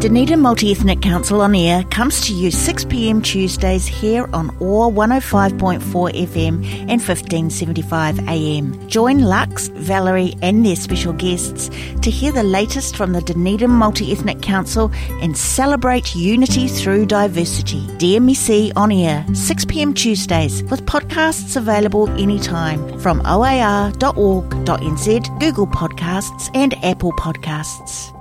Dunedin Multi Ethnic Council on Air comes to you 6pm Tuesdays here on OAR 105.4 FM and 1575am. Join Lux, Valerie, and their special guests to hear the latest from the Dunedin Multi Ethnic Council and celebrate unity through diversity. DMEC on Air, 6pm Tuesdays, with podcasts available anytime from oar.org.nz, Google Podcasts, and Apple Podcasts.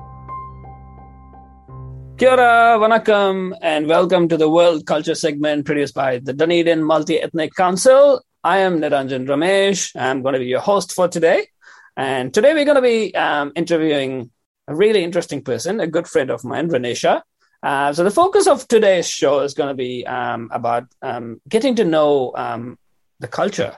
Kia ora, vanakkam, and welcome to the World Culture segment produced by the Dunedin Multi-Ethnic Council. I am Niranjan Ramesh. I'm going to be your host for today. And today we're going to be um, interviewing a really interesting person, a good friend of mine, Ranisha. Uh, so the focus of today's show is going to be um, about um, getting to know um, the culture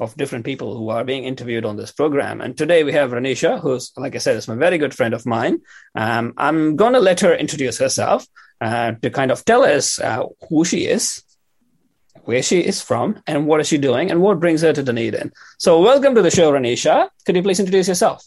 of different people who are being interviewed on this program. And today we have Ranisha, who's, like I said, is my very good friend of mine. Um, I'm going to let her introduce herself uh, to kind of tell us uh, who she is, where she is from, and what is she doing, and what brings her to Dunedin. So, welcome to the show, Ranisha. Could you please introduce yourself?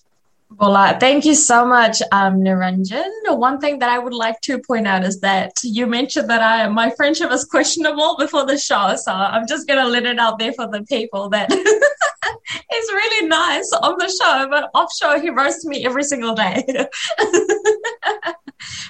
Uh, thank you so much, um, Niranjan. One thing that I would like to point out is that you mentioned that I my friendship is questionable before the show, so I'm just gonna let it out there for the people that it's really nice on the show, but off show he roasts me every single day.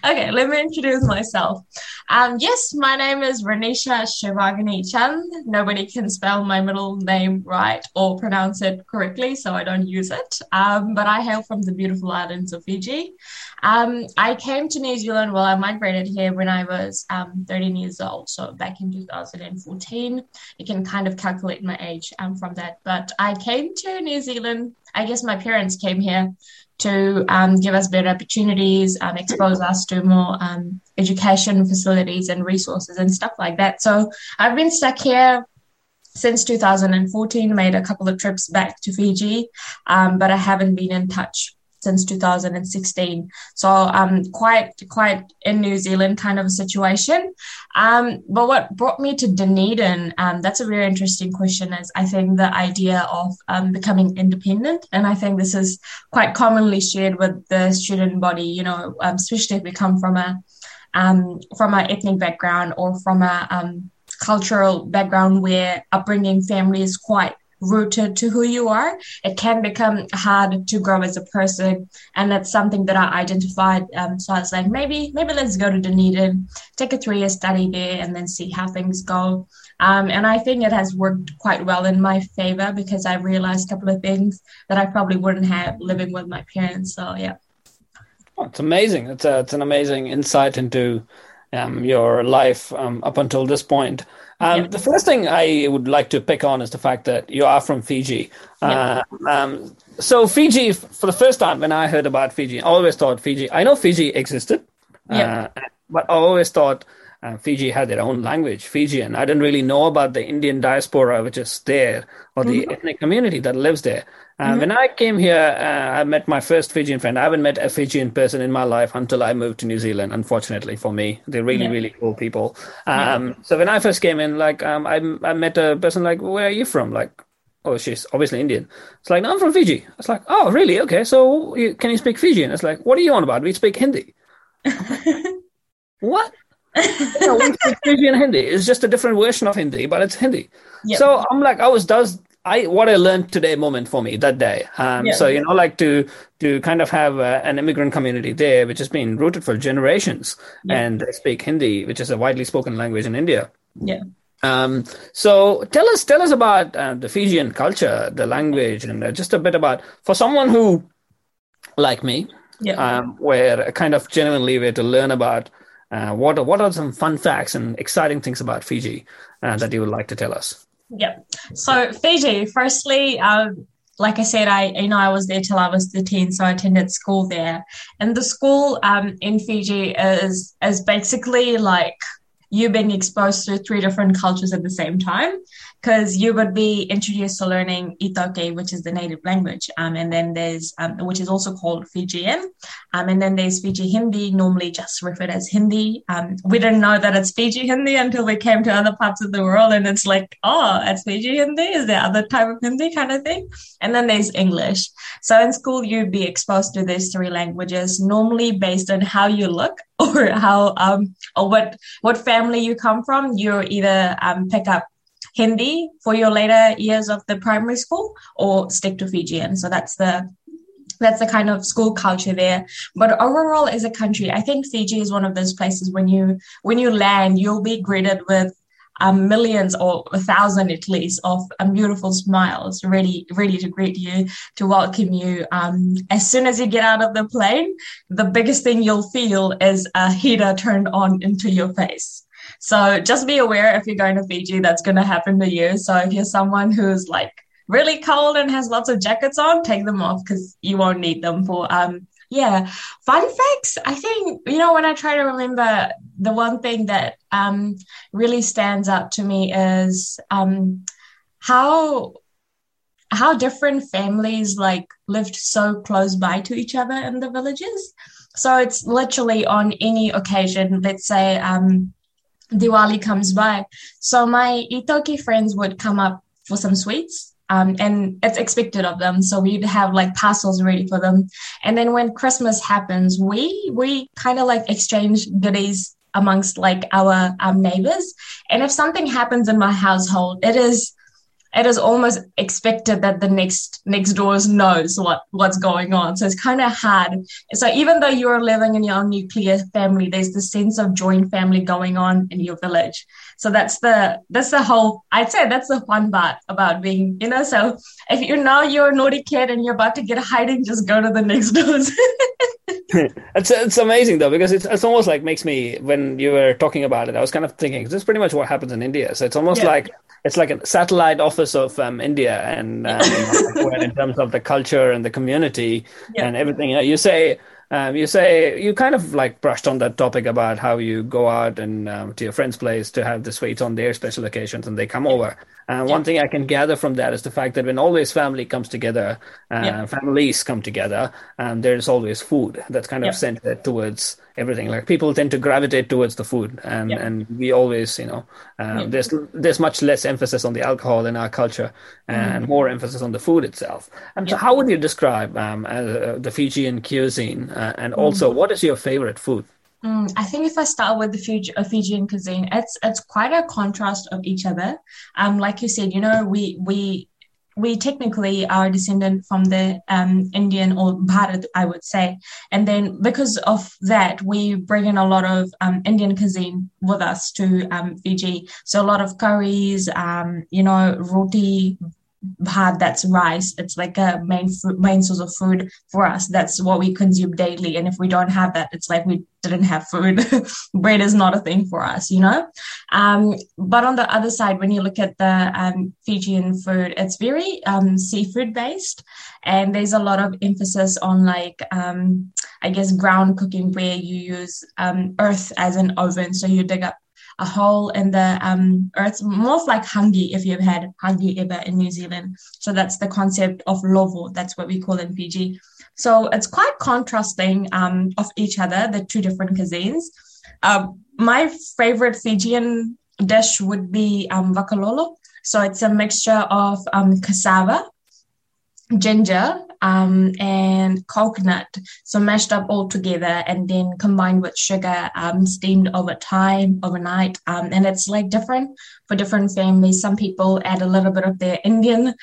okay, let me introduce myself. Um, yes, my name is Ranisha Shivagani Chand. Nobody can spell my middle name right or pronounce it correctly, so I don't use it. Um, but I hail from the beautiful islands of Fiji. Um, I came to New Zealand, well, I migrated here when I was um, 13 years old, so back in 2014. You can kind of calculate my age um, from that. But I came to New Zealand, I guess my parents came here to um, give us better opportunities, um, expose us to more um, education facilities and resources and stuff like that. So I've been stuck here since 2014, made a couple of trips back to Fiji, um, but I haven't been in touch since 2016. So um, quite quite in New Zealand kind of a situation. Um, but what brought me to Dunedin? Um, that's a very interesting question. Is I think the idea of um, becoming independent, and I think this is quite commonly shared with the student body. You know, um, especially if we come from a um, from an ethnic background or from a um, cultural background where upbringing family is quite rooted to who you are, it can become hard to grow as a person. And that's something that I identified. Um, so I was like, maybe, maybe let's go to Dunedin, take a three year study there, and then see how things go. Um, and I think it has worked quite well in my favor because I realized a couple of things that I probably wouldn't have living with my parents. So, yeah. Oh, it's amazing. It's, a, it's an amazing insight into um, your life um, up until this point. Um, yeah. The first thing I would like to pick on is the fact that you are from Fiji. Yeah. Uh, um, so Fiji, for the first time when I heard about Fiji, I always thought Fiji. I know Fiji existed, yeah. uh, but I always thought uh, Fiji had their own language, Fijian. I didn't really know about the Indian diaspora which is there or the mm-hmm. ethnic community that lives there. Uh, mm-hmm. When I came here, uh, I met my first Fijian friend. I haven't met a Fijian person in my life until I moved to New Zealand. Unfortunately for me, they're really, yeah. really cool people. Um, yeah. So when I first came in, like um, I, I met a person like, "Where are you from?" Like, oh, she's obviously Indian. It's like, no, I'm from Fiji. It's like, oh, really? Okay, so you, can you speak Fijian? It's like, what are you on about? We speak Hindi. what? you know, we speak Fijian Hindi. It's just a different version of Hindi, but it's Hindi. Yep. So I'm like, I was does I what I learned today moment for me that day. Um, yeah. So you know, like to to kind of have uh, an immigrant community there, which has been rooted for generations, yeah. and they speak Hindi, which is a widely spoken language in India. Yeah. Um, so tell us tell us about uh, the Fijian culture, the language, and uh, just a bit about for someone who, like me, yeah. um, where kind of genuinely were to learn about uh, what what are some fun facts and exciting things about Fiji uh, that you would like to tell us. Yeah. So Fiji, firstly, um, like I said, I you know I was there till I was 13, so I attended school there. And the school um, in Fiji is is basically like you being exposed to three different cultures at the same time because you would be introduced to learning iTaukei, which is the native language, um, and then there's um, which is also called Fijian, um, and then there's Fiji Hindi, normally just referred as Hindi. Um, we didn't know that it's Fiji Hindi until we came to other parts of the world, and it's like, oh, it's Fiji Hindi. Is there other type of Hindi kind of thing? And then there's English. So in school, you'd be exposed to these three languages, normally based on how you look or how um or what what family you come from. You either um pick up Hindi for your later years of the primary school or stick to Fijian. So that's the that's the kind of school culture there. But overall as a country, I think Fiji is one of those places when you when you land, you'll be greeted with um, millions or a thousand at least of um, beautiful smiles ready ready to greet you to welcome you um, as soon as you get out of the plane the biggest thing you'll feel is a heater turned on into your face so just be aware if you're going to Fiji, that's going to happen to you. So if you're someone who's like really cold and has lots of jackets on, take them off because you won't need them for um yeah. Fun facts. I think, you know, when I try to remember the one thing that um really stands out to me is um how how different families like lived so close by to each other in the villages. So it's literally on any occasion, let's say um Diwali comes by. So my iTaukei friends would come up for some sweets. Um, and it's expected of them. So we'd have like parcels ready for them. And then when Christmas happens, we we kind of like exchange goodies amongst like our um, neighbors. And if something happens in my household, it is it is almost expected that the next next doors knows what what's going on. So it's kind of hard. So even though you're living in your own nuclear family there's the sense of joint family going on in your village. So that's the that's the whole i'd say that's the fun part about being you know so if you know you're a naughty kid and you're about to get a hiding just go to the next doors. It's it's amazing though because it's it's almost like makes me when you were talking about it I was kind of thinking this is pretty much what happens in India. So it's almost yeah. like it's like a satellite office of um, India, and um, in terms of the culture and the community yeah. and everything. You, know, you say um, you say you kind of like brushed on that topic about how you go out and um, to your friend's place to have the sweets on their special occasions, and they come over. And yeah. one thing I can gather from that is the fact that when always family comes together, uh, yeah. families come together, and there's always food that's kind of centered towards everything. Like people tend to gravitate towards the food, and yeah. and we always, you know, um, yeah. there's there's much less emphasis on the alcohol in our culture, and mm more emphasis on the food itself. And so, how would you describe um, uh, the Fijian cuisine, uh, and also what is your favorite food? Mm, I think if I start with the Fiji, uh, Fijian cuisine, it's it's quite a contrast of each other. Um, like you said, you know, we we we technically are descendant from the um, Indian or Bharat, I would say. And then because of that, we bring in a lot of um, Indian cuisine with us to um, Fiji. So a lot of curries, um, you know, roti, bhat that's rice. It's like a main main source of food for us. That's what we consume daily. And if we don't have that it's like we didn't have food. Bread is not a thing for us you know? Um, but on the other side when you look at the um, fijian food it's very um, seafood based. And there's a lot of emphasis on like um, i guess ground cooking where you use um, earth as an oven. So you dig up a hole in the um, earth, most like hangi if you've had hangi ever in New Zealand. So that's the concept of lovo. That's what we call in Fiji. So it's quite contrasting um, of each other, the two different cuisines. Uh, my favorite Fijian dish would be um, vakalolo. So it's a mixture of um, cassava, ginger, um, and coconut. So mashed up all together and then combined with sugar, um, steamed over time, overnight. Um, and it's like different for different families. Some people add a little bit of their Indian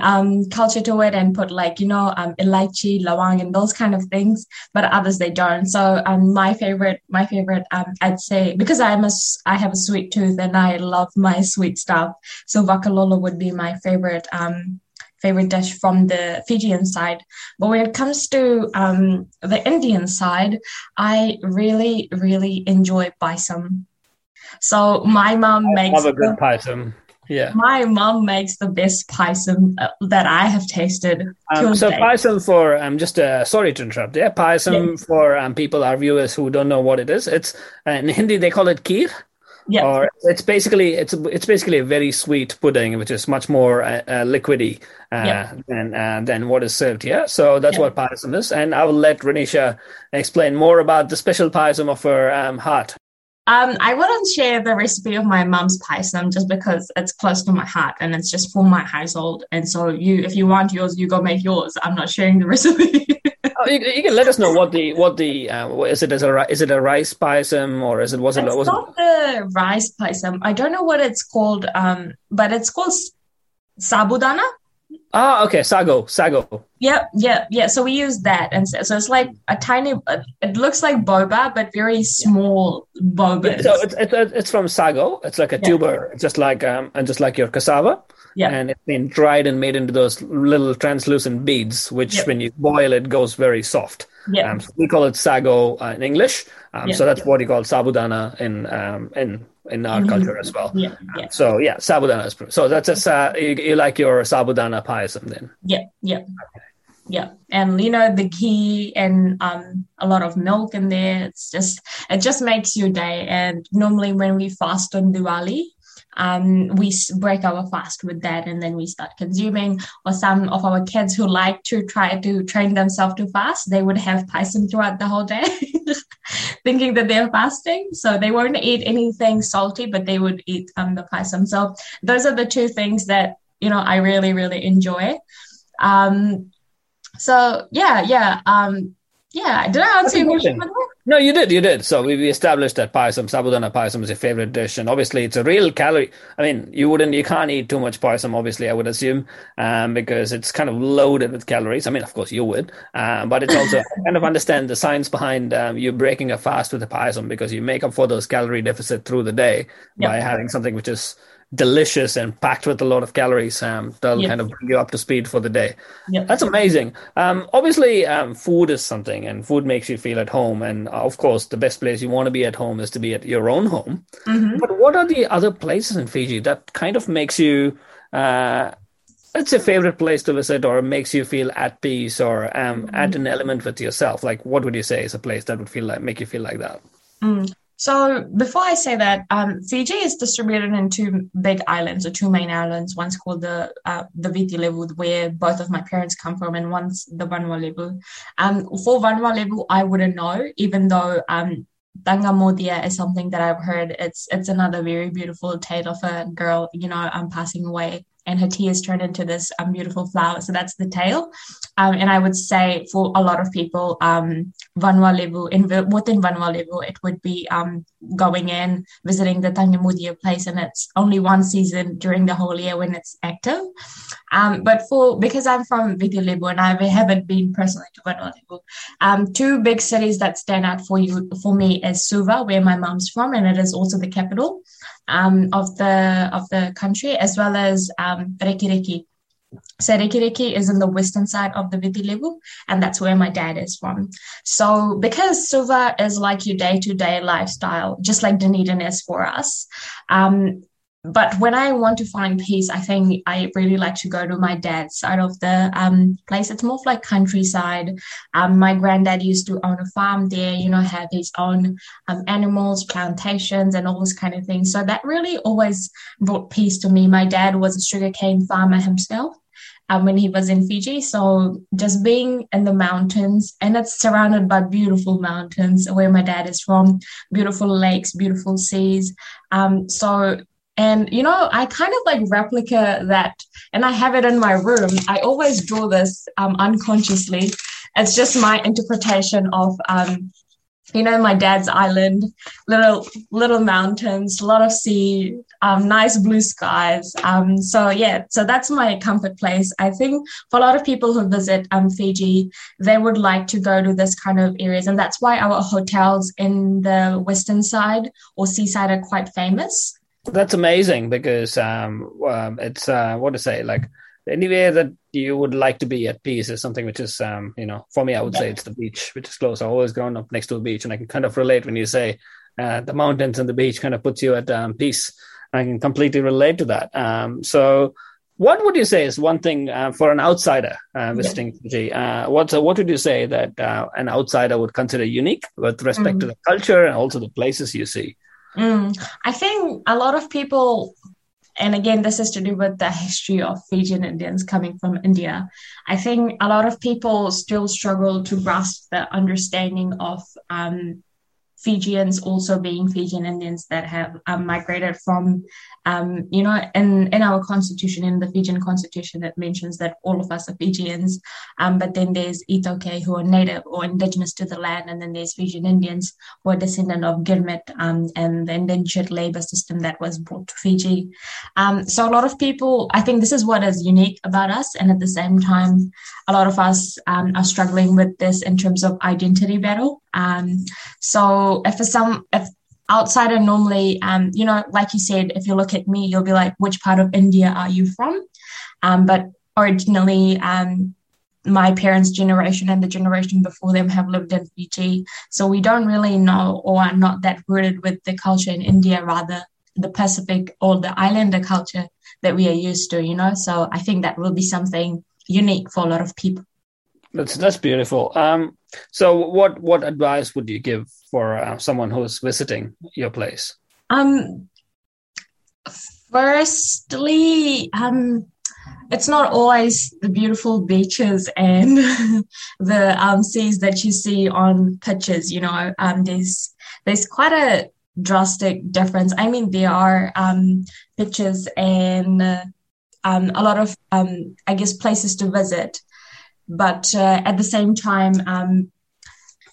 um, culture to it and put like, you know, um, elaichi, lawang, and those kind of things. But others they don't. So um, my favorite, my favorite, um, I'd say because I'm a, I have a sweet tooth and I love my sweet stuff. So vakalolo would be my favorite. Um, favorite dish from the Fijian side. But when it comes to um, the Indian side, I really, really enjoy paisam. So my mom I makes love a good paisam. Yeah. My mom makes the best paisam uh, that I have tasted. Um, so paisam for I'm um, just uh, sorry to interrupt. Yeah, paisam yes. for um, people, our viewers who don't know what it is. It's uh, in Hindi they call it kheer. Yeah. Or it's basically it's it's basically a very sweet pudding, which is much more uh, uh, liquidy uh, Yeah. than uh, than what is served here. So that's Yeah. what payasam is, and I will let Ranisha explain more about the special payasam of her um, heart. Um, I wouldn't share the recipe of my mum's paisam just because it's close to my heart and it's just for my household. And so you, if you want yours, you go make yours. I'm not sharing the recipe. Oh, you, you can let us know what the what the uh, what- is it a is it a rice payasam or is it was it it's was it not the rice paisam. I don't know what it's called. Um, but it's called sabudana. Ah okay sago sago Yep, yep, yeah. So we use that, and so, so it's like a tiny. uh, It looks like boba, but very small bobas. so it's, it's it's from sago it's like a Yeah. tuber just like um and just like your cassava yeah, and it's been dried and made into those little translucent beads which Yep. when you boil it goes very soft yeah, um, so we call it sago uh, in english um, Yeah. so that's what you call sabudana in um, in in our Mhm. culture as well yeah, yeah. so yeah sabudana is so that's a sa- you, you like your sabudana payasam then Yeah, yeah, yeah. And you know the ghee and um a lot of milk in there. It's just it just makes your day. And normally when we fast on Diwali, um, we break our fast with that, and then we start consuming. Or some of our kids who like to try to train themselves to fast, they would have paisam throughout the whole day, thinking that they're fasting. So they won't eat anything salty, but they would eat um the paisam. So those are the two things that you know I really really enjoy. Um, so yeah, yeah, um, yeah. Did I answer your question? By the way? No, you did, you did. So we, we established that payasam, sabudana payasam is your favorite dish, and obviously it's a real calorie. I mean, you wouldn't, you can't eat too much payasam, obviously, I would assume, um, because it's kind of loaded with calories. I mean, of course you would, um, but it's also I kind of understand the science behind um, you breaking a fast with a payasam because you make up for those calorie deficit through the day by having something which is delicious and packed with a lot of calories. Um, that'll Yes. kind of bring you up to speed for the day. Yep. That's amazing. Um, obviously, um, food is something, and food makes you feel at home. And uh, of course, the best place you want to be at home is to be at your own home. Mhm. But what are the other places in Fiji that kind of makes you, uh, it's a favorite place to visit, or makes you feel at peace, or um, add an element with yourself? Like, what would you say is a place that would feel like make you feel like that? Mm. So before I say that, um, Fiji is distributed in two big islands, or two main islands. One's called the uh, the Viti Levu, where both of my parents come from, and one's the Vanua Levu. Um, for Vanua Levu, I wouldn't know, even though um, Tagimoucia is something that I've heard. It's it's another very beautiful tale of a girl, you know, um, passing away, and her tears turn into this um, beautiful flower. So that's the tale. Um, and I would say for a lot of people, um, in, within Vanua Levu, it would be um, going in, visiting the Tagimoucia place, and it's only one season during the whole year when it's active. Um, but for because I'm from Viti Levu and I haven't been personally to Vanua Levu, um, two big cities that stand out for you for me is Suva, where my mom's from, and it is also the capital um, of the of the country, as well as um, Rakiraki. So Rakiraki is in the western side of the Viti Levu, and that's where my dad is from. So because Suva is like your day-to-day lifestyle, just like Dunedin is for us. Um, but when I want to find peace, I think I really like to go to my dad's side of the um, place. It's more of like countryside. Um, my granddad used to own a farm there, you know, have his own um, animals, plantations, and all those kind of things. So that really always brought peace to me. My dad was a sugarcane farmer himself um, when he was in Fiji. So just being in the mountains, and it's surrounded by beautiful mountains where my dad is from, beautiful lakes, beautiful seas. Um, so, and you know, I kind of like replica that, and I have it in my room. I always draw this um, unconsciously. It's just my interpretation of um, you know my dad's island little little mountains a lot of sea um, nice blue skies um, so yeah so that's my comfort place i think for a lot of people who visit um, fiji they would like to go to this kind of areas and that's why our hotels in the western side or seaside are quite famous That's amazing because um, um, it's uh, what to say like anywhere that you would like to be at peace is something which is um, you know for me I would say it's the beach which is close. I've always grown up next to a beach and I can kind of relate when you say uh, the mountains and the beach kind of puts you at um, peace. I can completely relate to that. Um, so. What would you say is one thing uh, for an outsider uh, visiting Fiji? Uh, what what would you say that uh, an outsider would consider unique with respect to the culture and also the places you see? Mm, I think a lot of people, and again, this is to do with the history of Fijian Indians coming from India. I think a lot of people still struggle to grasp the understanding of um, Fijians also being Fijian Indians that have um, migrated from, um, you know, in, in our constitution, in the Fijian constitution, it mentions that all of us are Fijians. Um, but then there's iTaukei who are native or indigenous to the land. And then there's Fijian Indians who are descendant of Girmit um, and the indentured labor system that was brought to Fiji. Um, so a lot of people, I think this is what is unique about us. And at the same time, a lot of us um, are struggling with this in terms of identity battle. Um, so if for some, if outsider normally, um, you know, like you said, if you look at me, you'll be like, which part of India are you from? Um, but originally, um, my parents' generation and the generation before them have lived in Fiji. So we don't really know or are not that rooted with the culture in India, rather the Pacific or the islander culture that we are used to, you know. So I think that will be something unique for a lot of people. That's that's beautiful. Um, so, what what advice would you give for uh, someone who's visiting your place? Um, firstly, um, it's not always the beautiful beaches and the um, seas that you see on pictures. You know, um, there's there's quite a drastic difference. I mean, there are um, pictures and uh, um, a lot of, um, I guess, places to visit but uh, at the same time um,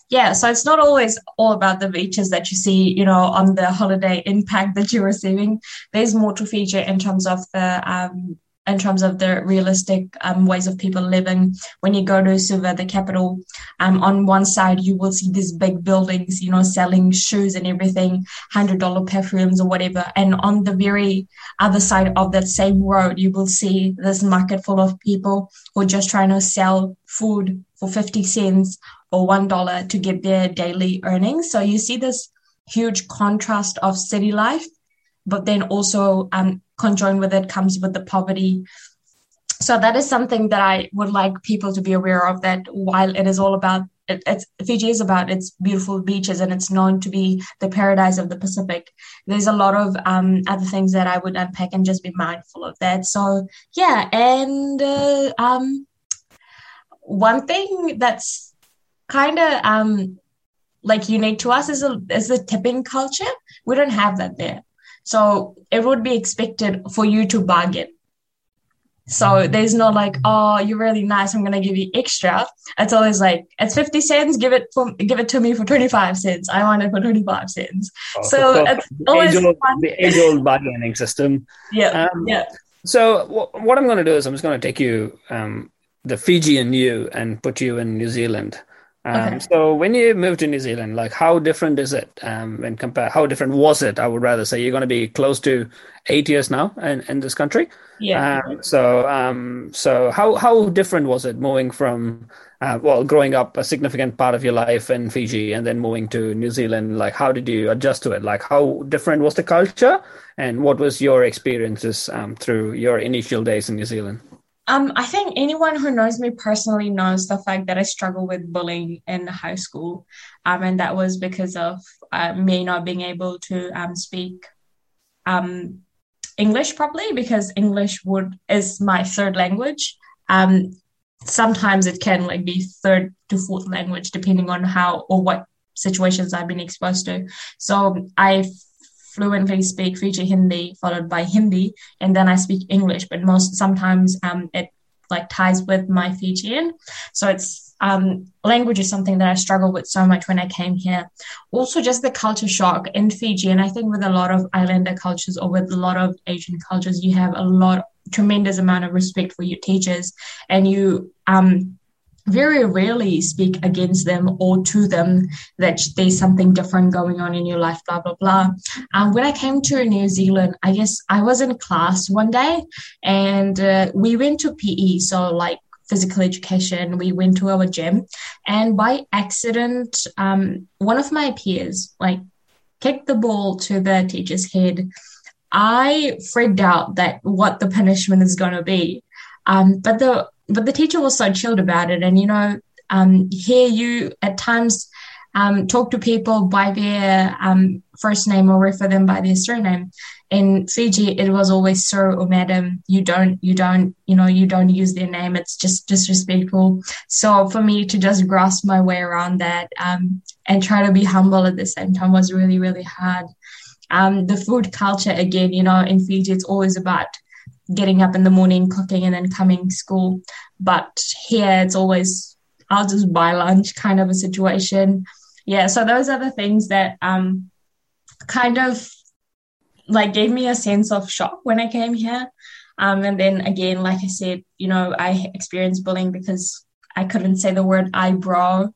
yeah so it's not always all about the beaches that you see you know on the holiday impact that you're receiving. There's more to feature in terms of the um, in terms of the realistic um, ways of people living. When you go to Suva, the capital, um, on one side you will see these big buildings, you know, selling shoes and everything, hundred dollar perfumes or whatever. And on the very other side of that same road, you will see this market full of people who are just trying to sell food for fifty cents or one dollar to get their daily earnings. So you see this huge contrast of city life but then also um, conjoined with it comes with the poverty. So that is something that I would like people to be aware of. That while it is all about it, it's Fiji is about its beautiful beaches and it's known to be the paradise of the Pacific. There's a lot of um, other things that I would unpack and just be mindful of that. So yeah, and uh, um, one thing that's kind of um, like unique to us is a, is the tipping culture. We don't have that there. So it would be expected for you to bargain. So there's no like, oh, you're really nice. I'm gonna give you extra. It's always like, it's fifty cents. Give it for, give it to me for twenty five cents. I want it for twenty five cents. Oh, so, so it's always age old, the age old bargaining system. Yeah, um, yeah. So w- what I'm going to do is I'm just going to take you, um, the Fijian you, and put you in New Zealand. Um, okay. So when you moved to New Zealand, like how different is it um, when compare? How different was it? I would rather say you're going to be close to eight years now in, in this country. Yeah. Um, so um, so how how different was it moving from uh, well growing up a significant part of your life in Fiji and then moving to New Zealand? Like how did you adjust to it? Like how different was the culture and what was your experiences um, through your initial days in New Zealand? Um, I think anyone who knows me personally knows the fact that I struggle with bullying in high school, um, and that was because of uh, me not being able to um, speak um, English properly because English would is my third language. Um, sometimes it can like be third to fourth language depending on how or what situations I've been exposed to. So I fluently speak Fiji Hindi followed by Hindi, and then I speak English. But most sometimes um, it like ties with my Fijian, so it's um, language is something that I struggle with so much when I came here. Also, just the culture shock in Fiji, and I think with a lot of islander cultures or with a lot of Asian cultures, you have a lot tremendous amount of respect for your teachers, and you um, very rarely speak against them or to them that there's something different going on in your life, blah, blah, blah. Um, when I came to New Zealand, I guess I was in class one day and uh, we went to PE, so like physical education, we went to our gym, and by accident, um, one of my peers like kicked the ball to the teacher's head. I freaked out that what the punishment is going to be. Um, but the but the teacher was so chilled about it. And, you know, um, here you at times, um, talk to people by their um, first name or refer them by their surname. In Fiji, it was always sir or madam. You don't, you don't, you know, you don't use their name. It's just disrespectful. So for me to just grasp my way around that um, and try to be humble at the same time was really, really hard. Um, the food culture, again, you know, in Fiji, it's always about getting up in the morning, cooking, and then coming school. But here, it's always I'll just buy lunch kind of a situation. Yeah, so those are the things that um, kind of like gave me a sense of shock when I came here. Um, and then again, like I said, you know, I experienced bullying because I couldn't say the word eyebrow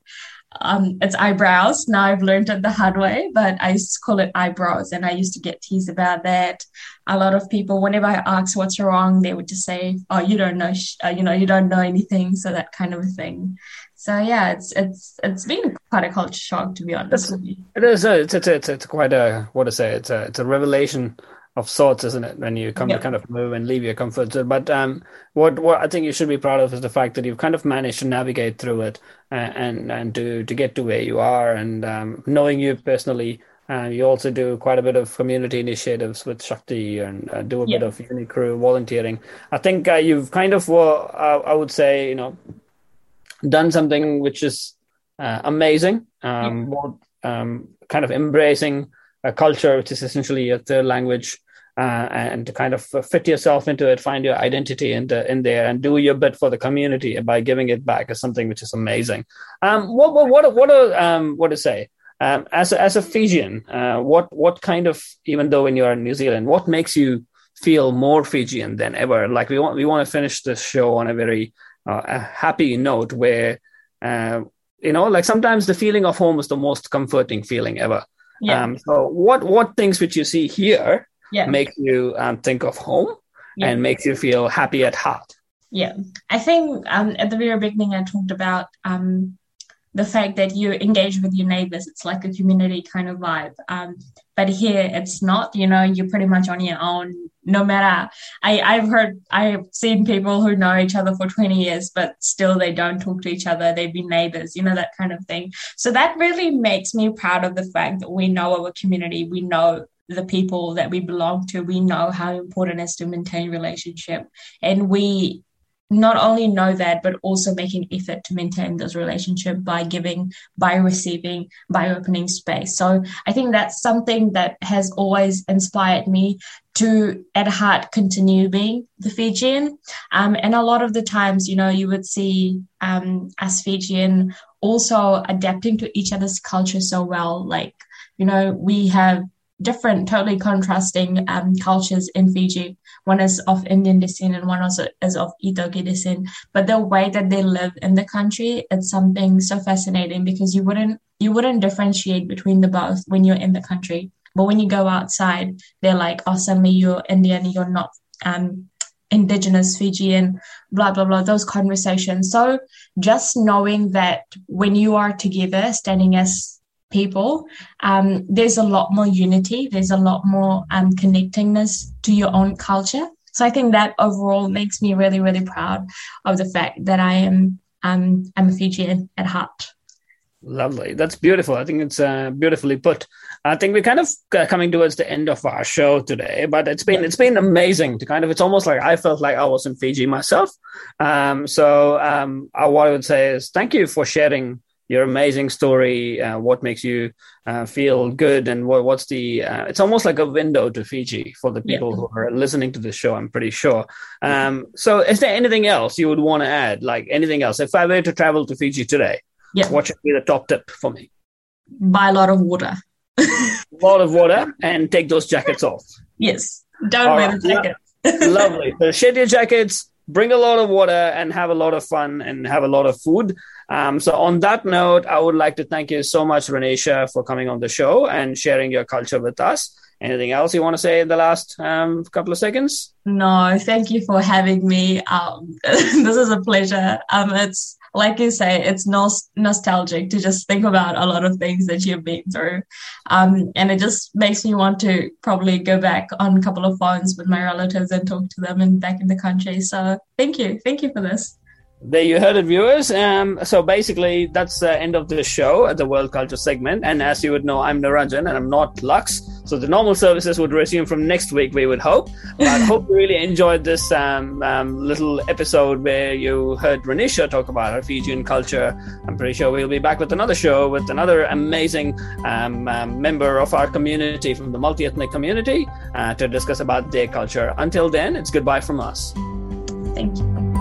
um, it's eyebrows. Now I've learned it the hard way, but I used to call it eyebrows, and I used to get teased about that. A lot of people, whenever I ask what's wrong, they would just say, "Oh, you don't know, sh- uh, you know, you don't know anything," so that kind of a thing. So yeah, it's it's it's been quite a culture shock to be honest. It is. A, it's, it's it's it's quite a what to say. It's a it's a revelation of sorts, isn't it? When you come to kind of move and leave your comfort zone. But um, what what I think you should be proud of is the fact that you've kind of managed to navigate through it and and, and to to get to where you are. And um, knowing you personally, uh, you also do quite a bit of community initiatives with Shakti and uh, do a bit of Unicrew volunteering. I think uh, you've kind of, uh, I would say, you know, done something which is uh, amazing. Um, more, um, kind of embracing a culture, which is essentially a third language, uh, and to kind of fit yourself into it, find your identity in, the, in there, and do your bit for the community by giving it back is something which is amazing. Um, what what what what are, um, what to say? Um, as a, as a Fijian, uh, what what kind of even though when you're in New Zealand, what makes you feel more Fijian than ever? Like we want we want to finish this show on a very uh, a happy note where uh, you know, like sometimes the feeling of home is the most comforting feeling ever. Yeah. Um, so what what things which you see here yeah. make you um, think of home yeah. and makes you feel happy at heart? Yeah, I think um, at the very beginning I talked about um, the fact that you engage with your neighbors. It's like a community kind of vibe. But here it's not. You know, you're pretty much on your own no matter I, I've heard I've seen people who know each other for 20 years, but still they don't talk to each other. They've been neighbors, you know, that kind of thing. So that really makes me proud of the fact that we know our community, we know the people that we belong to, we know how important it is to maintain relationship. And we not only know that, but also make an effort to maintain those relationships by giving, by receiving, by opening space. So I think that's something that has always inspired me to, at heart, continue being the Fijian. Um, and a lot of the times, you know, you would see um, as Fijian also adapting to each other's culture so well. Like, you know, we have different, totally contrasting um, cultures in Fiji. One is of Indian descent and one also is of iTaukei descent. But the way that they live in the country, it's something so fascinating because you wouldn't you wouldn't differentiate between the both when you're in the country. But when you go outside, they're like, oh, suddenly you're Indian, you're not um, indigenous Fijian, blah, blah, blah, those conversations. So just knowing that when you are together, standing as people, um, there's a lot more unity. There's a lot more um, connectingness to your own culture. So I think that overall makes me really, really proud of the fact that I am um, I'm a Fijian at heart. Lovely. That's beautiful. I think it's uh, beautifully put. I think we're kind of uh, coming towards the end of our show today, but it's been it's been amazing to kind of. It's almost like I felt like I was in Fiji myself. Um, so um, uh, what I would say is thank you for sharing your amazing story, uh, what makes you uh, feel good, and what, what's the. Uh, it's almost like a window to Fiji for the people yeah. who are listening to the show. I'm pretty sure. Um, so, is there anything else you would want to add? Like anything else? If I were to travel to Fiji today, yeah. what should be the top tip for me? Buy a lot of water. a lot of water, and take those jackets off. Yes, don't All wear right. the jacket. Lovely. So shed your jackets, bring a lot of water, and have a lot of fun and have a lot of food. Um, so, on that note, I would like to thank you so much, Ranisha, for coming on the show and sharing your culture with us. Anything else you want to say in the last um, couple of seconds? No, thank you for having me. Um, this is a pleasure. Um, it's like you say, it's nostalgic to just think about a lot of things that you've been through. Um, and it just makes me want to probably go back on a couple of phones with my relatives and talk to them and back in the country. So thank you. Thank you for this. There you heard it, viewers. Um, so basically, that's the end of the show at the World Culture segment. And as you would know, I'm Niranjan and I'm not Lux. So the normal services would resume from next week, we would hope. But I hope you really enjoyed this um, um, little episode where you heard Ranisha talk about her Fijian culture. I'm pretty sure we'll be back with another show with another amazing um, um, member of our community from the multi ethnic community uh, to discuss about their culture. Until then, it's goodbye from us. Thank you.